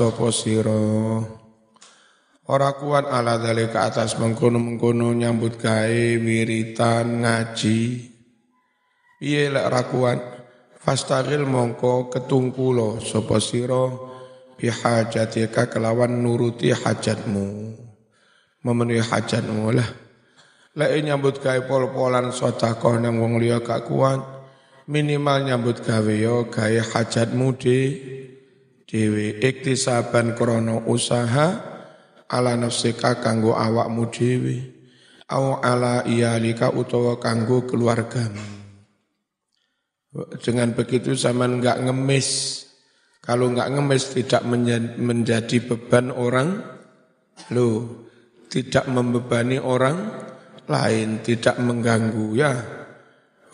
sapa sira ora kuat ala ke atas mengkono-mengkono nyambut gawe wiritan ngaji. Piye lek ra kuat? Fastagil mongko ketungkulo sapa sira? Bihajatika kelawan nuruti hajatmu. Memenuhi hajatmu lah. Lek nyambut gawe pol-polan sedekah nang wong liya gak kuat minimal nyambut gawe yo gawe hajatmu de dhewe iktisaban krana usaha ala nafsika kanggo awakmu dhewe au ala iyalika utawa kanggo keluargamu. Dengan begitu zaman enggak ngemis. Kalau enggak ngemis tidak menjadi beban orang lo tidak membebani orang lain, tidak mengganggu ya.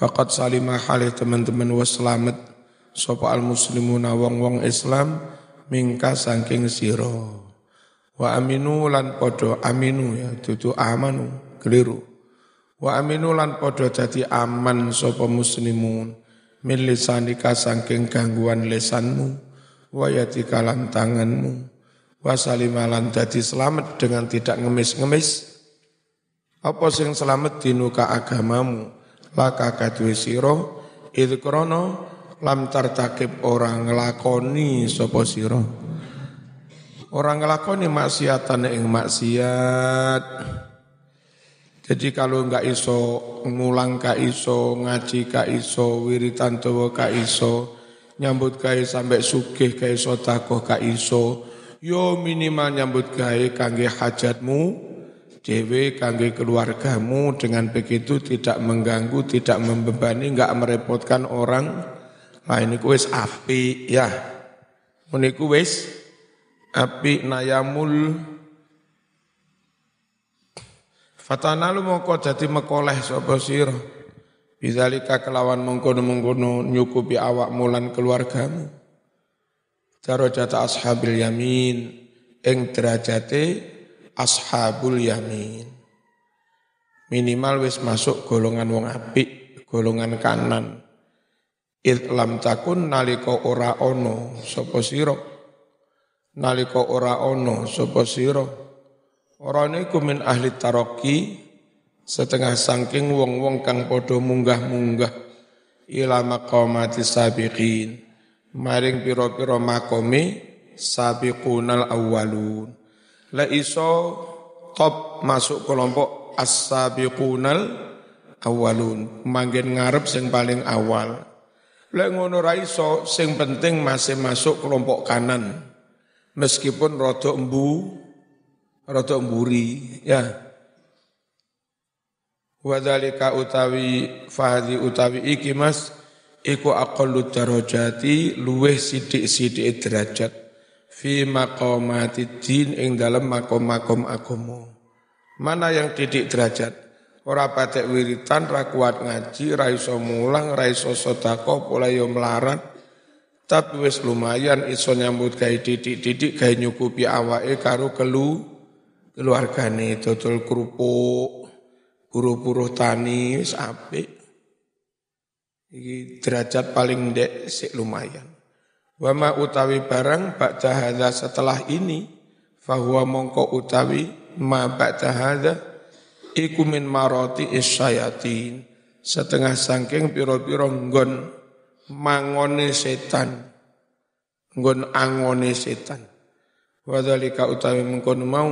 Waqat salimah halih teman-teman was selamat sapa al muslimuna wong-wong Islam mingka saking sira. Wa aminu lan podo aminu ya dudu amanu keliru. Wa aminu lan podo dadi aman sapa muslimun min lisanika saking gangguan lesanmu wa yatika tanganmu wa salimalan dadi selamat dengan tidak ngemis-ngemis apa sing selamat dinuka agamamu laka kadwe sira id krana lam tartakib orang nglakoni sapa sira Orang ngelakoni maksiatan ing maksiat. Jadi kalau enggak iso ngulang ka iso, ngaji ka iso, wiritan dawa ka iso, nyambut gawe sampai sugih ka iso, takoh ka iso, yo minimal nyambut gawe kangge hajatmu, dewe kangge keluargamu dengan begitu tidak mengganggu, tidak membebani, enggak merepotkan orang lain iku wis api ya. Meniku wis api nayamul. Fatanalu mongko dadi mekoleh sapa sira? Bidzalika kelawan mengkono-mengkono nyukupi awak mulan keluargamu. Darajata ashabil yamin ing derajate ashabul yamin. Minimal wis masuk golongan wong apik golongan kanan id lam takun nalika ora ono sapa sira. Nalika ora ana sapa sira. Ora niku min ahli taraqi setengah saking wong-wong kang padha munggah-munggah ila maqamati sabiqin. Maring pira-pira makome sabiqunal awwalun. La iso top masuk kelompok as-sabiqunal awwalun. Manggen ngarep sing paling awal lek ngono ra iso sing penting masih masuk kelompok kanan. Meskipun rada embu rada emburi ya. Wadhalika utawi fahdi utawi iki mas iku aqallu darajati luweh sidik-sidik derajat. Fi maqamati din ing dalam makom-makom agama mana yang didik derajat ora patek wiritan ra kuat ngaji ra iso mulang ra iso sedekah pola yo melarat tapi wis lumayan iso nyambut gawe didik-didik gawe nyukupi awake karo kelu keluargane dodol kerupuk, buruh-buruh tani wis apik. Iki derajat paling ndek sik lumayan. Wa ma utawi barang ba'da hadza setelah ini fahuwa mongko utawi ma hadza iku min marati isyayatin. Setengah sangking piro-piro nggon mangone setan. Nggon angone setan. Wadzalika utawi mengkono mau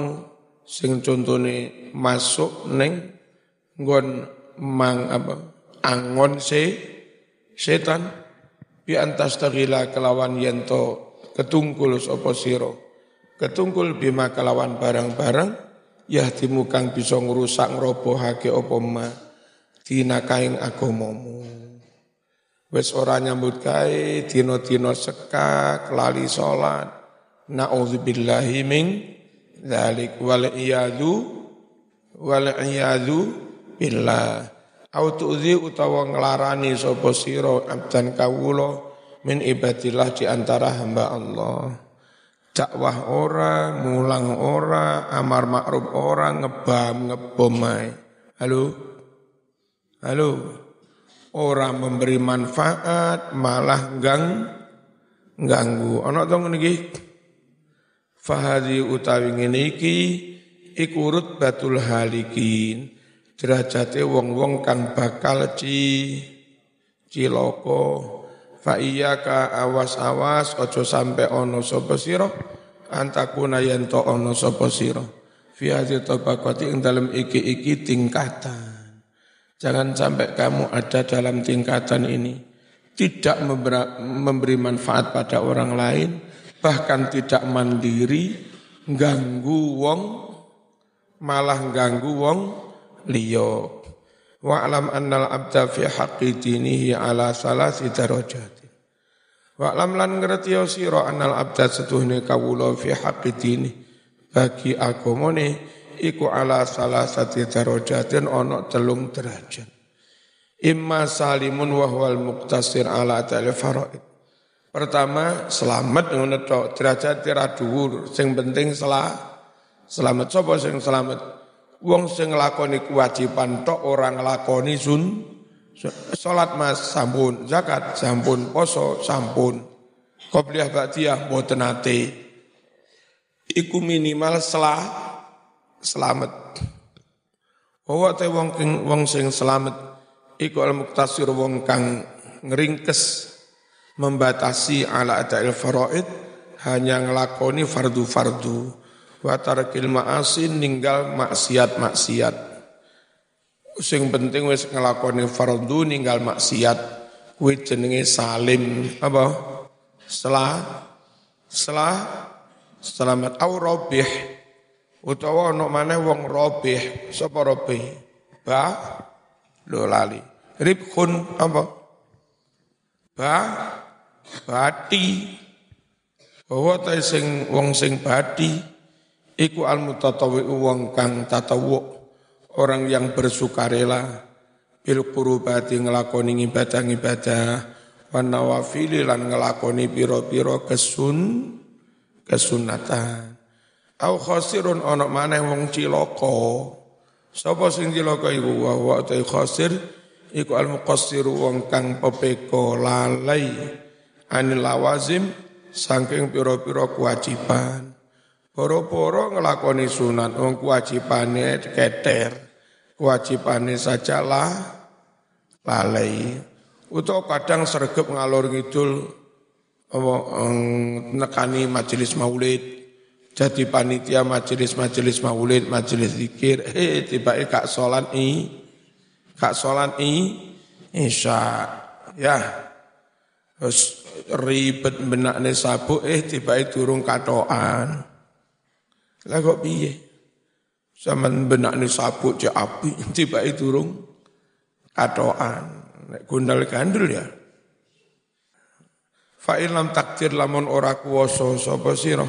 sing contone masuk neng nggon mang apa angon se setan. Bi antas tagila kelawan yento ketungkul sapa sira. Ketungkul bima kelawan barang-barang yahtimu kang bisa ngrusak ngrobohake apa ma dinakaing agamamu Wes ora nyambut gawe dina-dina sekak lali salat. Nauzubillahi min dzalik wal iyadu wal iyadu billah. Au tu'zi utawa nglarani sapa sira abdan kawula min ibadillah di antara hamba Allah. Dakwah ora, mulang ora, amar makruf ora, ngebam ngebom Halo? Halo? orang memberi manfaat malah gang ganggu ana to ngene iki Fahadi utawi ngene iki iku halikin. Derajate wong-wong kang bakal ci ciloko. Fa ka awas-awas aja sampe ana sapa sira antakuna yen to ana sapa sira. Fi hadhihi tabaqati ing dalem iki-iki tingkatan. Jangan sampai kamu ada dalam tingkatan ini tidak memberi manfaat pada orang lain, bahkan tidak mandiri, ganggu wong, malah ganggu wong liyo. Wa alam annal abda fi haqqi dinihi ala salasi darajatin. Wa alam lan ngerti ya sira annal abda setuhne kawula fi haqqi dini bagi agamane iku ala salasati darajatin ana telung derajat. Imma salimun wa huwal muqtasir ala ta'al faraid Pertama, selamat ngono tok, derajat tira dhuwur. Sing penting selah selamat sapa sing selamat? Wong sing nglakoni kewajiban tok orang nglakoni sun salat Mas sampun, zakat sampun, poso sampun. Qobliyah ba'diyah mboten ate. Iku minimal selah selamat. Bahwa te wong wong sing selamat iku al-muktasir wong kang ngringkes membatasi ala ada'il faraid hanya ngelakoni fardu-fardu wa tarakil ma'asin ninggal maksiat-maksiat. Sing penting wis ngelakoni fardu ninggal maksiat. Kuwi jenenge salim. Apa? Setelah setelah selamat. Au robih. Utawa ono maneh wong robih. Sapa robih? Ba? Lo lali. Ribkhun apa? Ba? Bati. Bahwa sing wong sing bati iku al mutatawi wong kang tatawu orang yang bersukarela bil qurubati nglakoni ibadah-ibadah wan lan nglakoni pira-pira kesun kesunatan. Au khasirun ana maneh wong cilaka. Sapa sing cilaka iku? Wa wa khasir iku al muqassiru wong kang pepeko lalai anil lawazim saking pira-pira kewajiban. Poro-poro ngelakoni sunat, wong kewajibane keter, kewajibane saja lah lalai. Utawa kadang sergep ngalor ngidul nekani majelis maulid, jadi panitia majelis-majelis maulid, majelis zikir, eh tiba kak solan i, kak solan i, isya, ya, terus ribet benakne sabuk eh tiba turun katoan. Lah kok piye? Zaman benakne sabuk cek api tiba turun katoan. Nek gundal gandul ya. Fa lam takdir lamun ora kuwasa sapa sira.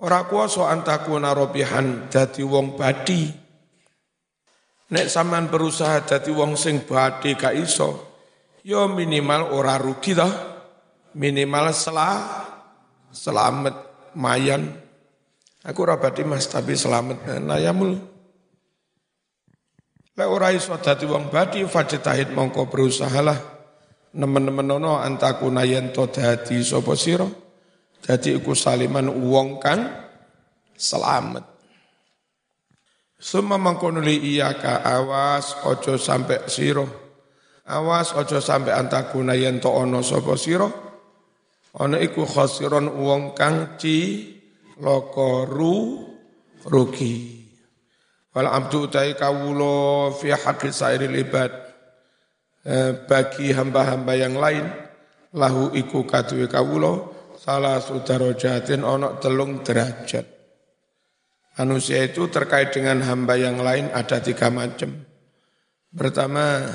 Ora kuwasa antakuna robihan dadi wong badi. Nek sampean berusaha dadi wong sing badi gak iso, yo minimal ora rugi toh. Minimal selah selamat mayan. Aku rabati mas tapi selamat nayamul. Lah ora iso dadi wong badi fajtahid mongko berusahalah. Nemen-nemen ono antaku nayen to dadi sapa sira. Dadi iku saliman wong kang selamat. Suma mangkono li iya ka awas ojo sampai siro. Awas aja sampai antakuna yen to ana sapa sira. Ana iku khasiron wong kang ci loko ru rugi. Wal abdu utai kawulo fi haqqi sairil ibad. Eh, bagi hamba-hamba yang lain lahu iku kaduwe kawulo salah jatin ono telung derajat. Manusia itu terkait dengan hamba yang lain ada tiga macam. Pertama,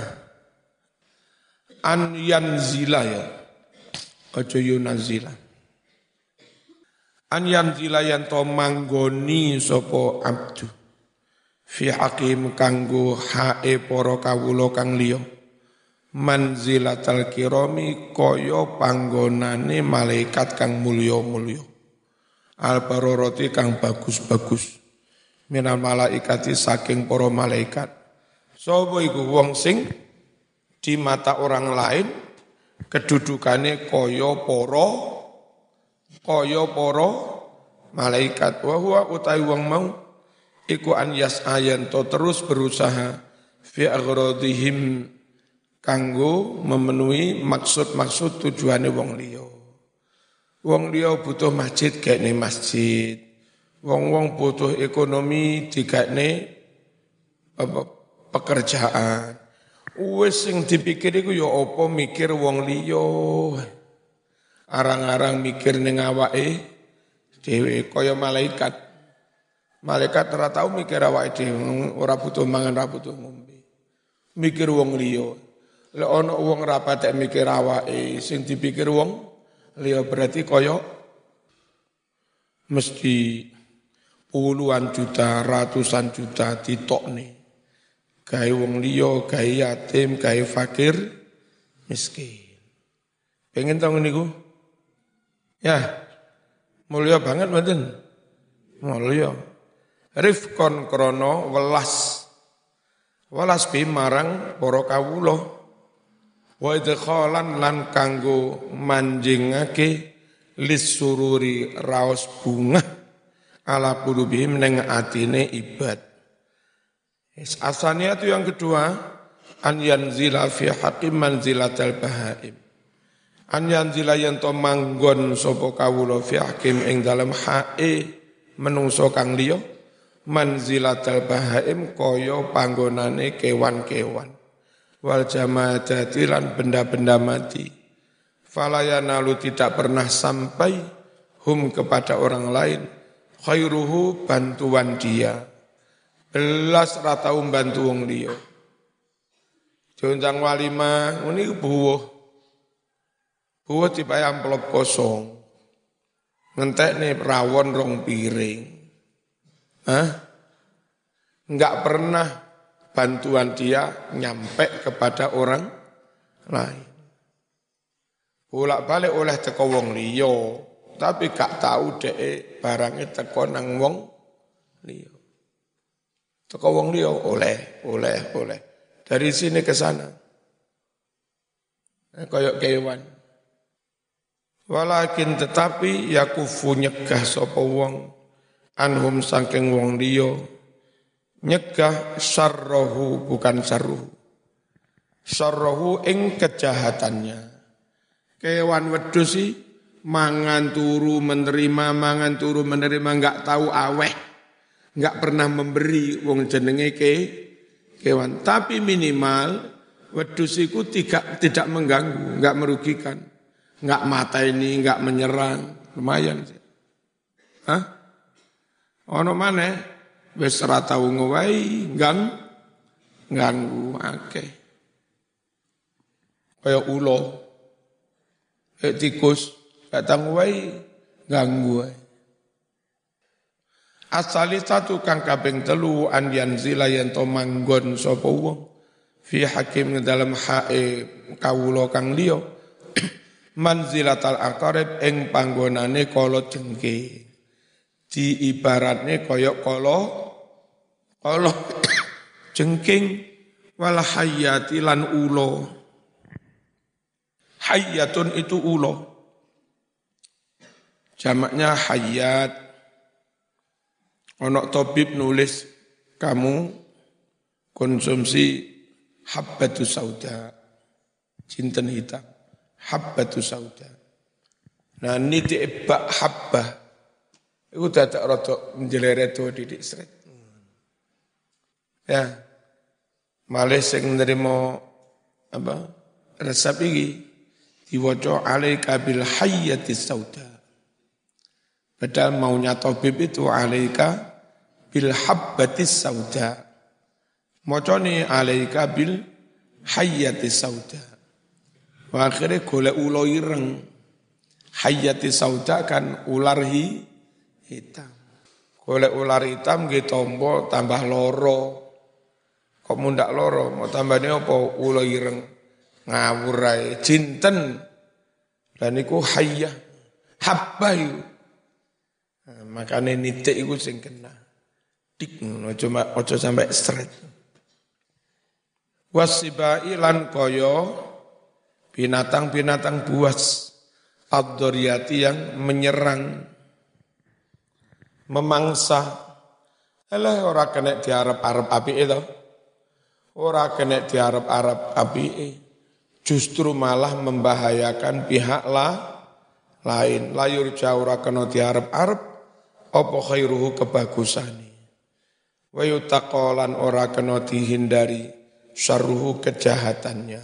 an yanzila ya. Ojo yunazila. An yanzila yang to manggoni sopo abdu. Fi hakim kanggo hae poro kawulo kang liyo. Manzilatal kirami koyo panggonane malaikat kang mulio-mulio. Al baroroti kang bagus-bagus. Minal malaikati saking poro malaikat. Sopo iku wong sing di mata orang lain kedudukannya koyo poro kaya para malaikat. Wa huwa utai wong mau iku an yas'ayan to terus berusaha fi aghradihim kanggo memenuhi maksud-maksud tujuane wong liya. Wong liya butuh masjid kene masjid. Wong-wong butuh ekonomi dikene apa pekerjaan Wes sing dipikir iku ya apa mikir wong liya. Arang-arang mikir ning awake dhewe kaya malaikat. Malaikat ora tau mikir awake dhewe, ora butuh mangan, ora butuh ngombe. Mikir wong liya. Lek ana wong ra patek mikir awake, sing dipikir wong liya berarti kaya mesti puluhan juta, ratusan juta ditokne gawe wong liya, gawe yatim, gawe fakir, miskin. Pengen tahu niku? Ya, mulia banget mboten? Mulia. Rifkon krono welas. Welas bi marang para kawula. Wa idkhalan lan kanggo manjingake lisururi raos bunga ala qulubihim ning atine ibad. Asalnya itu yang kedua, an yanzila fi hakim manzilatal bahaim. An yanzila yang to manggon sapa kawula fi hakim ing dalam hae menungso kang liya manzilatal bahaim kaya panggonane kewan-kewan. Wal jamadati lan benda-benda mati. Falayana lu tidak pernah sampai hum kepada orang lain khairuhu bantuan dia belas ratau bantu wong liya. Jontang walima ini buah. Buah tiba amplop kosong. Ngentek nih rawon rong piring. Hah? Enggak pernah bantuan dia nyampe kepada orang lain. Bolak balik oleh teko wong liya, tapi gak tahu dek barangnya teko nang wong liya. Teko wong liya oleh, oleh, oleh. Dari sini ke sana. Eh, koyok kewan. Walakin tetapi yakufu nyegah sapa wong anhum saking wong liya nyegah sarrohu bukan sarruhu. Sarrohu ing kejahatannya. Kewan wedhus mangan turu menerima mangan turu menerima enggak tahu aweh nggak pernah memberi wong jenenge ke kewan. Tapi minimal wedus itu tidak tidak mengganggu, nggak merugikan, nggak mata ini, nggak menyerang, lumayan. Hah? Ono mana? Wes ora tau ngowahi, gang ganggu akeh. Kaya ulo, kayak tikus, gak tau ngowahi, ganggu ae. Asali satu kang kaping telu an yanzila yen to manggon sapa wong. Fi hakim dalam hae kawula kang liya. Manzilatal aqarib ing panggonane kala jengke. Di ibaratne kala kala jengking wal hayati lan ulo hayatun itu ulo jamaknya hayat Onok tobib nulis kamu konsumsi habbatu sauda, cinten hitam, habbatu sauda. Nah niti ebak habbah, itu dadak rotok menjeleret tuh didik seret. Ya, malih sing nerima apa resep iki diwaca alaika bil hayyati sauda. Padahal maunya tabib itu alaika bil habbatis sauda. Moconi alaika bil hayyatis sauda. Wa akhirnya golek ulo ireng. Hayyati sauda kan ular hi, hitam. Golek ular hitam nggih tombo tambah loro. Kok mundak loro, mau tambahnya apa? Ulo ireng. Ngawur ae. Jinten. Dan iku hayyah. Makanya nitik itu sing kena. Dik ojo ojo sampai seret. Wasibai lan koyo binatang-binatang buas ad yang menyerang memangsa Alah ora kena diarep-arep api itu. Ora kena diarep-arep api justru malah membahayakan pihak lah lain. Layur jauh ora kena diarep-arep apa khairuhu kebagusani. Wa yutaqalan ora kena dihindari syarruhu kejahatannya.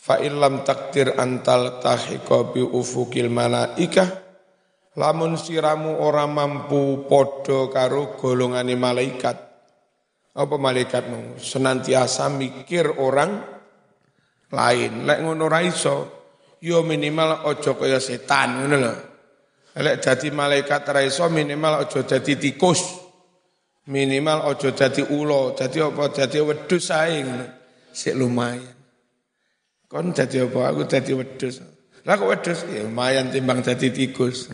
Fa illam takdir antal tahiqa bi ufukil malaikah Lamun siramu ora mampu podo karo golongane malaikat. Apa malaikatmu? Senantiasa mikir orang lain. Lek ngono ra iso, yo minimal ojo kaya setan ngono lho. Lek dadi malaikat ra iso minimal ojo dadi tikus. Minimal ojo dadi ulo, dadi apa dadi wedhus ae ngono. Sik lumayan. Kon dadi apa? Aku dadi wedhus. Lah kok wedhus? Ya lumayan timbang dadi tikus.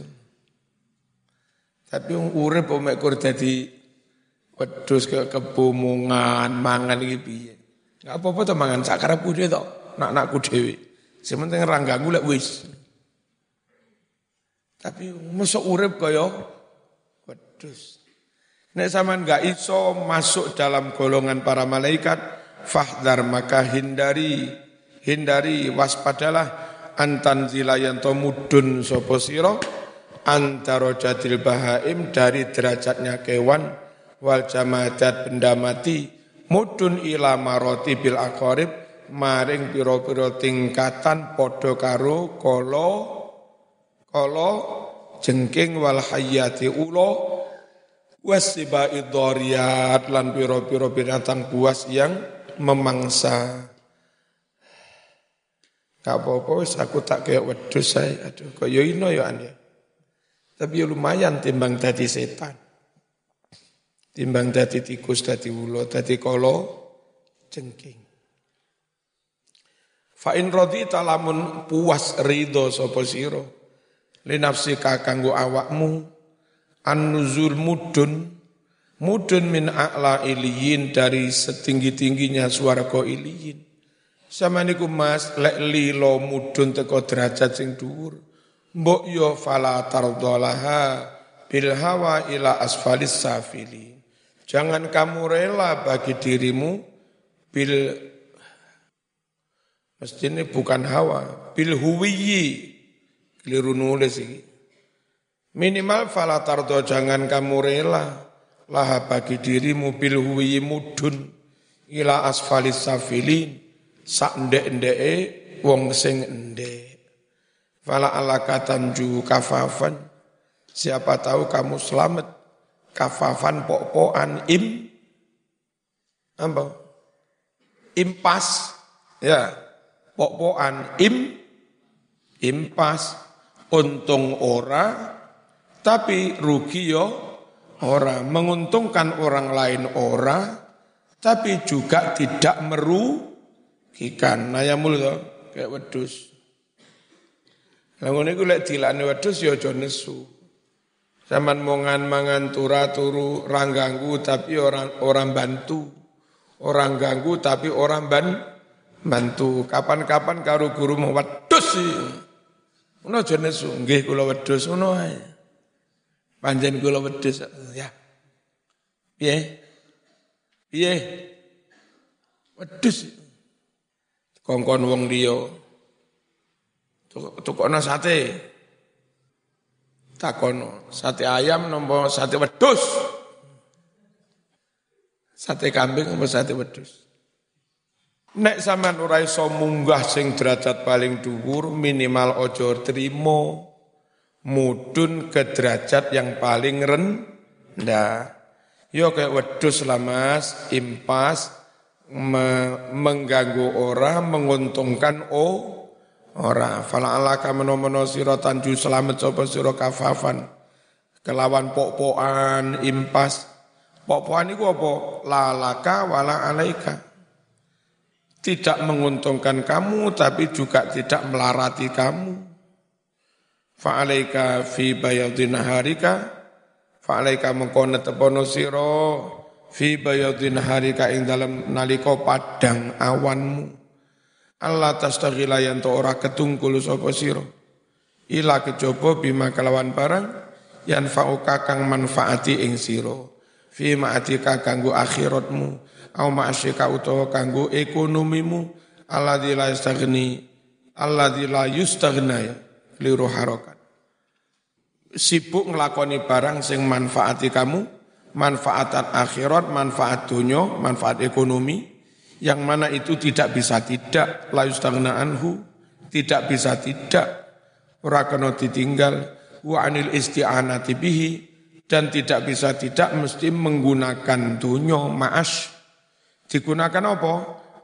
Tapi urip mek kur dadi wedhus ke kebumungan mangan iki piye. Enggak apa-apa to mangan sak karepku dhewe to, nak-nakku dhewe. Sing penting ora ganggu lek. Tapi mosok urip kaya wedhus. Nek sampean enggak iso masuk dalam golongan para malaikat, fahdar maka hindari, hindari waspadalah. Antan zilayan to mudun sapa sira? Antara jadil bahaim dari derajatnya kewan wal jamadat benda mati. Mudun ila maroti bil akorib maring piro-piro tingkatan podo karo kolo kolo jengking wal hayati ulo wasiba idoriyat lan piro-piro binatang buas yang memangsa Gak apa-apa, aku tak kayak wedus saya. Aduh, kok yo ino yo ane. Tapi ya lumayan timbang dadi setan. Timbang dadi tikus, dadi ulo, dadi kolo, jengking. Fa'in rodi talamun puas ridho sopo siro. Linafsi kakanggu awakmu. An-nuzul mudun. Mudun min a'la iliyin dari setinggi-tingginya ko iliyin. Sama niku mas, lek lilo mudun teko derajat sing dhuwur mbok yo fala tardolaha bil hawa ila asfalis safili. Jangan kamu rela bagi dirimu bil ini bukan hawa, bil huwiyi. Keliru nulis ini. Minimal fala tardo jangan kamu rela laha bagi dirimu bil huwiyi mudun ila asfalis safilin sak ndek-ndeke wong sing ndek. Fala alaka tanju kafafan. Siapa tahu kamu selamat. Kafafan pok-pokan im. Apa? Impas. Ya. Pok-pokan im. Impas. Untung ora. Tapi rugi yo ora. Menguntungkan orang lain ora. Tapi juga tidak merugikan. Ya mulut kayak wedus. Lah ngono iku lek dilakne wedhus ya aja nesu. Saman mongan mangan tura turu rangganggu tapi orang orang bantu. Orang ganggu tapi orang ban bantu. Kapan-kapan karo guru mau wedhus sih. Ngono aja nesu, nggih kula wedhus ngono ae. Panjen kula wedhus ya. Piye? Piye? Wedhus. Kongkon wong liya tukokno sate. Takono, sate ayam nompo sate wedus. Sate kambing nompo sate wedus. Nek sampean ora iso munggah sing derajat paling dhuwur minimal ojo trimo mudun ke derajat yang paling rendah. Yo kayak wedus lah mas, impas, me mengganggu orang, menguntungkan oh Ora, fala alaka menomono sira tanju selamat sapa sira kafafan. Kelawan pok-pokan impas. Pok-pokan iku apa? Lalaka wala alaika. Tidak menguntungkan kamu tapi juga tidak melarati kamu. Fa'alaika fi bayadin harika. Fa'alaika mengkona tepono siro. Fi bayadin harika ing dalam naliko padang awanmu Allah tastaghila yang to ora ketungkul sapa sira ila kejaba bima kelawan barang yang fauka kang manfaati ing sira fi ma'atika kanggo akhiratmu au ma'asyika utawa kanggo ekonomimu alladzi la yastaghni alladzi la yustaghna ya liru harokat. Sibuk ngelakoni barang sing manfaati kamu manfaatan akhirat manfaat dunia manfaat ekonomi yang mana itu tidak bisa tidak la yustaghna anhu tidak bisa tidak ora kena ditinggal wa anil isti'anati bihi dan tidak bisa tidak mesti menggunakan dunia ma'as digunakan apa?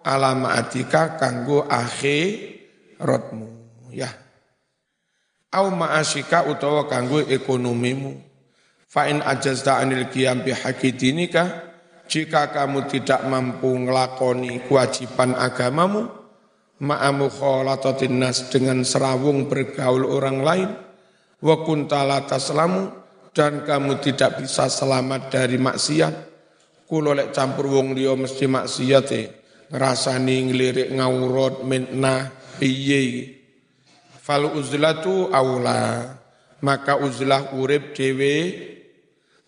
Ala ma'atika kanggo akhiratmu ya. Au ma'asika utawa kanggo ekonomimu. Fa in ajazta anil qiyam bi dinika jika kamu tidak mampu ngelakoni kewajiban agamamu, ma'amu kholatotin nas dengan serawung bergaul orang lain, wa kuntala taslamu, dan kamu tidak bisa selamat dari maksiat, kulolek campur wong liya mesti maksiat e, ngrasani ngelirik ngawurot minna piye Fal uzlatu aula, maka uzlah urip dewe,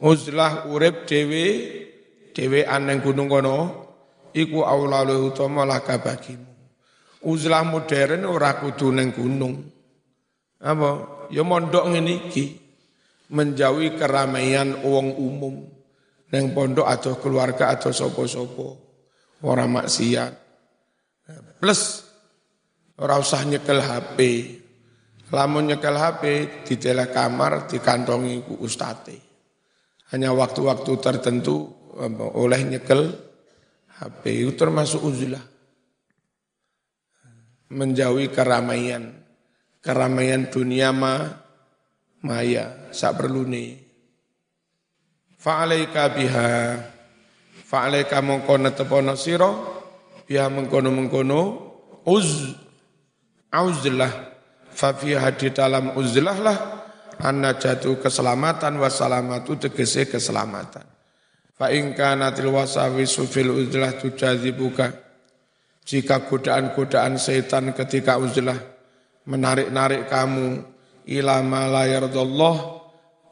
uzlah urip dewe, dhewean ning gunung kono iku aulalu utama laka bagimu. Uzlah modern ora kudu ning gunung. Apa? Ya mondok ngene iki. Menjauhi keramaian wong umum. Neng pondok atau keluarga atau sopo-sopo. Orang maksiat. Plus ora usah nyekel HP. Lamun nyekel HP di kamar dikantongi ku ustate. Hanya waktu-waktu tertentu oleh nyekel HP itu termasuk uzlah. Menjauhi keramaian. Keramaian dunia ma, maya. Sak perlu nih. Fa'alaika biha. Fa'alaika mengkono tepono siro. Biha mengkono-mengkono. Uz. Auzlah. Fafiha di dalam uzlah lah. Anna jatuh keselamatan wassalamatu tegese keselamatan. Fa in kanatil wasawisu fil uzlah tujazibuka. Jika godaan-godaan setan ketika uzlah menarik-narik kamu ila ma la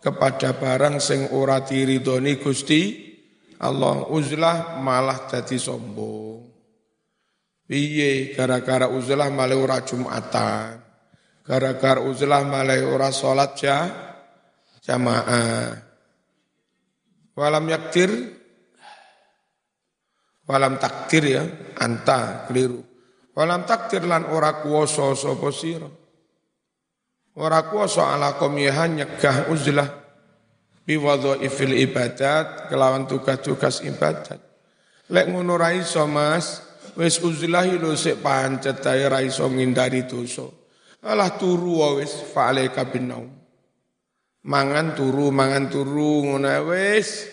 kepada barang sing ora diridoni Gusti Allah uzlah malah jadi sombong. Piye gara-gara uzlah malah ora Jumatan. Gara-gara uzlah malah ora salat ja jamaah. Walam yaktir, walam takdir ya, anta keliru. Walam takdir lan ora kuoso sapa sira. Ora kuoso ala komihan nyegah uzlah ifil ibadat kelawan tugas-tugas ibadat. Lek ngono ra iso Mas, wis uzlah lho sik pancet ae ra iso ngindari dosa. Alah turu wis fa'alaika bin naum. Mangan turu mangan turu ngono wis.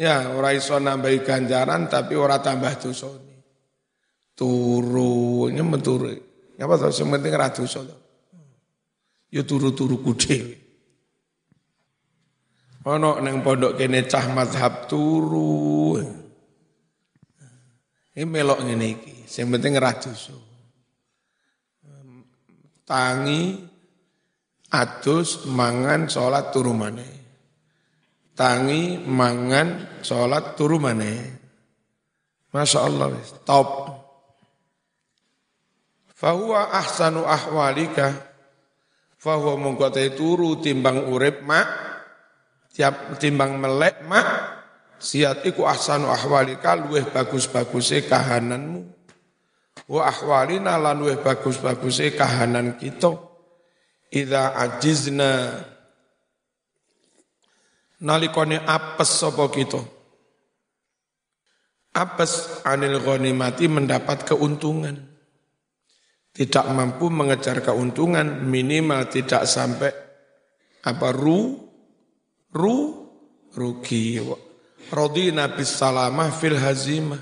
Ya ora iso nambahi ganjaran tapi ora tambah dosane turu ini meturu apa to sing penting ora dosa ya turu-turu dhewe ana nang pondok kene cah mazhab turu ini melok ngene iki sing penting dosa tangi Atus mangan sholat turu mana? Tangi mangan sholat turu mana? Masya Allah, top. Fahuwa ahsanu ahwalika. Fahuwa mengkotai turu timbang urip mak. Tiap timbang melek mak. Siat iku ahsanu ahwalika luweh bagus-bagusnya kahananmu. Wa ahwalina lan luweh bagus-bagusnya kahanan kita Ida ajizna nalikone apes sapa kita apes anil ghanimati mendapat keuntungan tidak mampu mengejar keuntungan minimal tidak sampai apa ru ru rugi Rodina bis salamah fil hazimah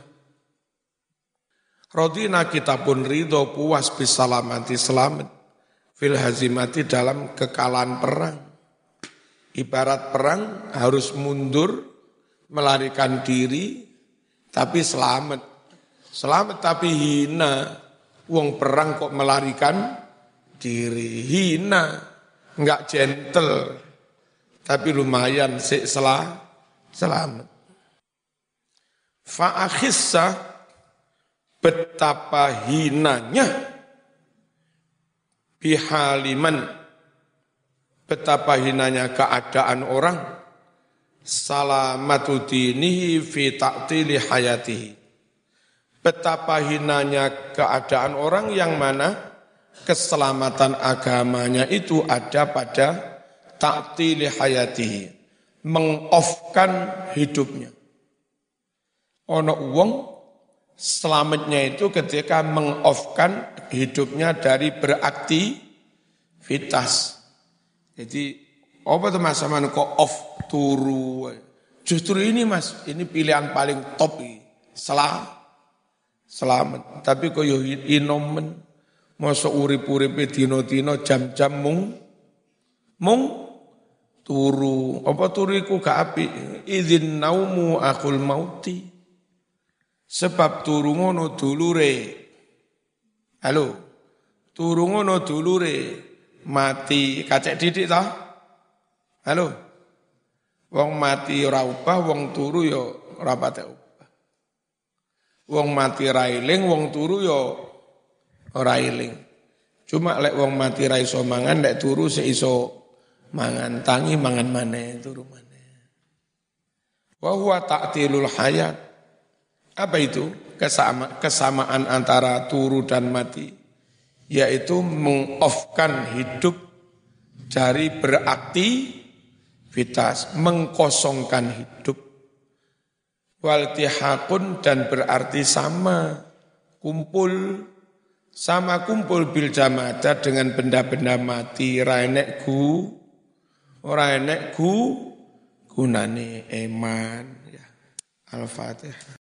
Rodina kita pun ridho puas bis salamati selamat fil hazimati dalam kekalahan perang. Ibarat perang harus mundur, melarikan diri, tapi selamat. Selamat tapi hina, Wong perang kok melarikan diri, hina, enggak gentle. Tapi lumayan sik selah, selamat. Fa'akhissa betapa hinanya bihaliman betapa hinanya keadaan orang salamatu dinihi fi ta'tili hayatihi Betapa hinanya keadaan orang yang mana keselamatan agamanya itu ada pada taktili hayatihi, mengoffkan hidupnya. Ono uang selamatnya itu ketika mengoffkan hidupnya dari beraktivitas. Jadi apa tuh mas sama kok off turu? Justru ini mas, ini pilihan paling top. Selah selamat. Tapi kaya inomen masa urip-uripe dina-dina jam-jam mung mung turu. Apa turu iku gak apik? Idzin naumu akul mauti. Sebab turu ngono dulure. Halo. Turu ngono dulure mati kacek didik ta? Halo. Wong mati ora ubah, wong turu ya ora patek Wong mati railing, wong turu yo railing. Cuma lek wong mati ra iso mangan, lek turu seiso mangan, tangi mangan mana turu mana. Wa huwa ta'tilul hayat. Apa itu? Kesama, kesamaan antara turu dan mati. Yaitu mengoffkan hidup dari beraktivitas, mengkosongkan hidup. Waltihakun dan berarti sama, kumpul, sama kumpul bil jamada dengan benda-benda mati, rainek gu, rainek gu, gunane eman. Ya. Al-Fatihah.